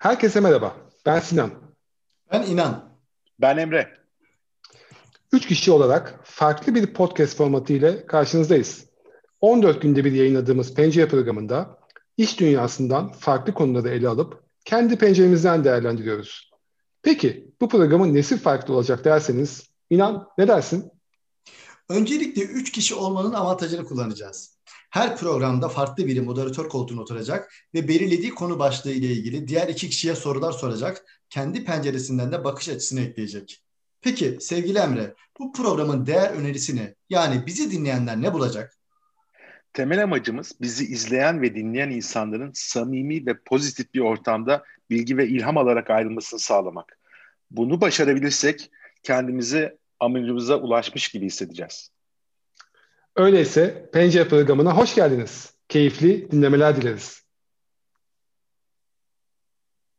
Herkese merhaba. Ben Sinan. Ben İnan. Ben Emre. Üç kişi olarak farklı bir podcast formatı ile karşınızdayız. 14 günde bir yayınladığımız pencere programında iş dünyasından farklı konuları ele alıp kendi penceremizden değerlendiriyoruz. Peki bu programın nesi farklı olacak derseniz inan ne dersin? Öncelikle 3 kişi olmanın avantajını kullanacağız. Her programda farklı biri moderatör koltuğuna oturacak ve belirlediği konu başlığı ile ilgili diğer iki kişiye sorular soracak, kendi penceresinden de bakış açısını ekleyecek. Peki sevgili Emre, bu programın değer önerisi ne? Yani bizi dinleyenler ne bulacak? Temel amacımız bizi izleyen ve dinleyen insanların samimi ve pozitif bir ortamda bilgi ve ilham alarak ayrılmasını sağlamak. Bunu başarabilirsek kendimizi amacımıza ulaşmış gibi hissedeceğiz. Öyleyse Pencere programına hoş geldiniz. Keyifli dinlemeler dileriz.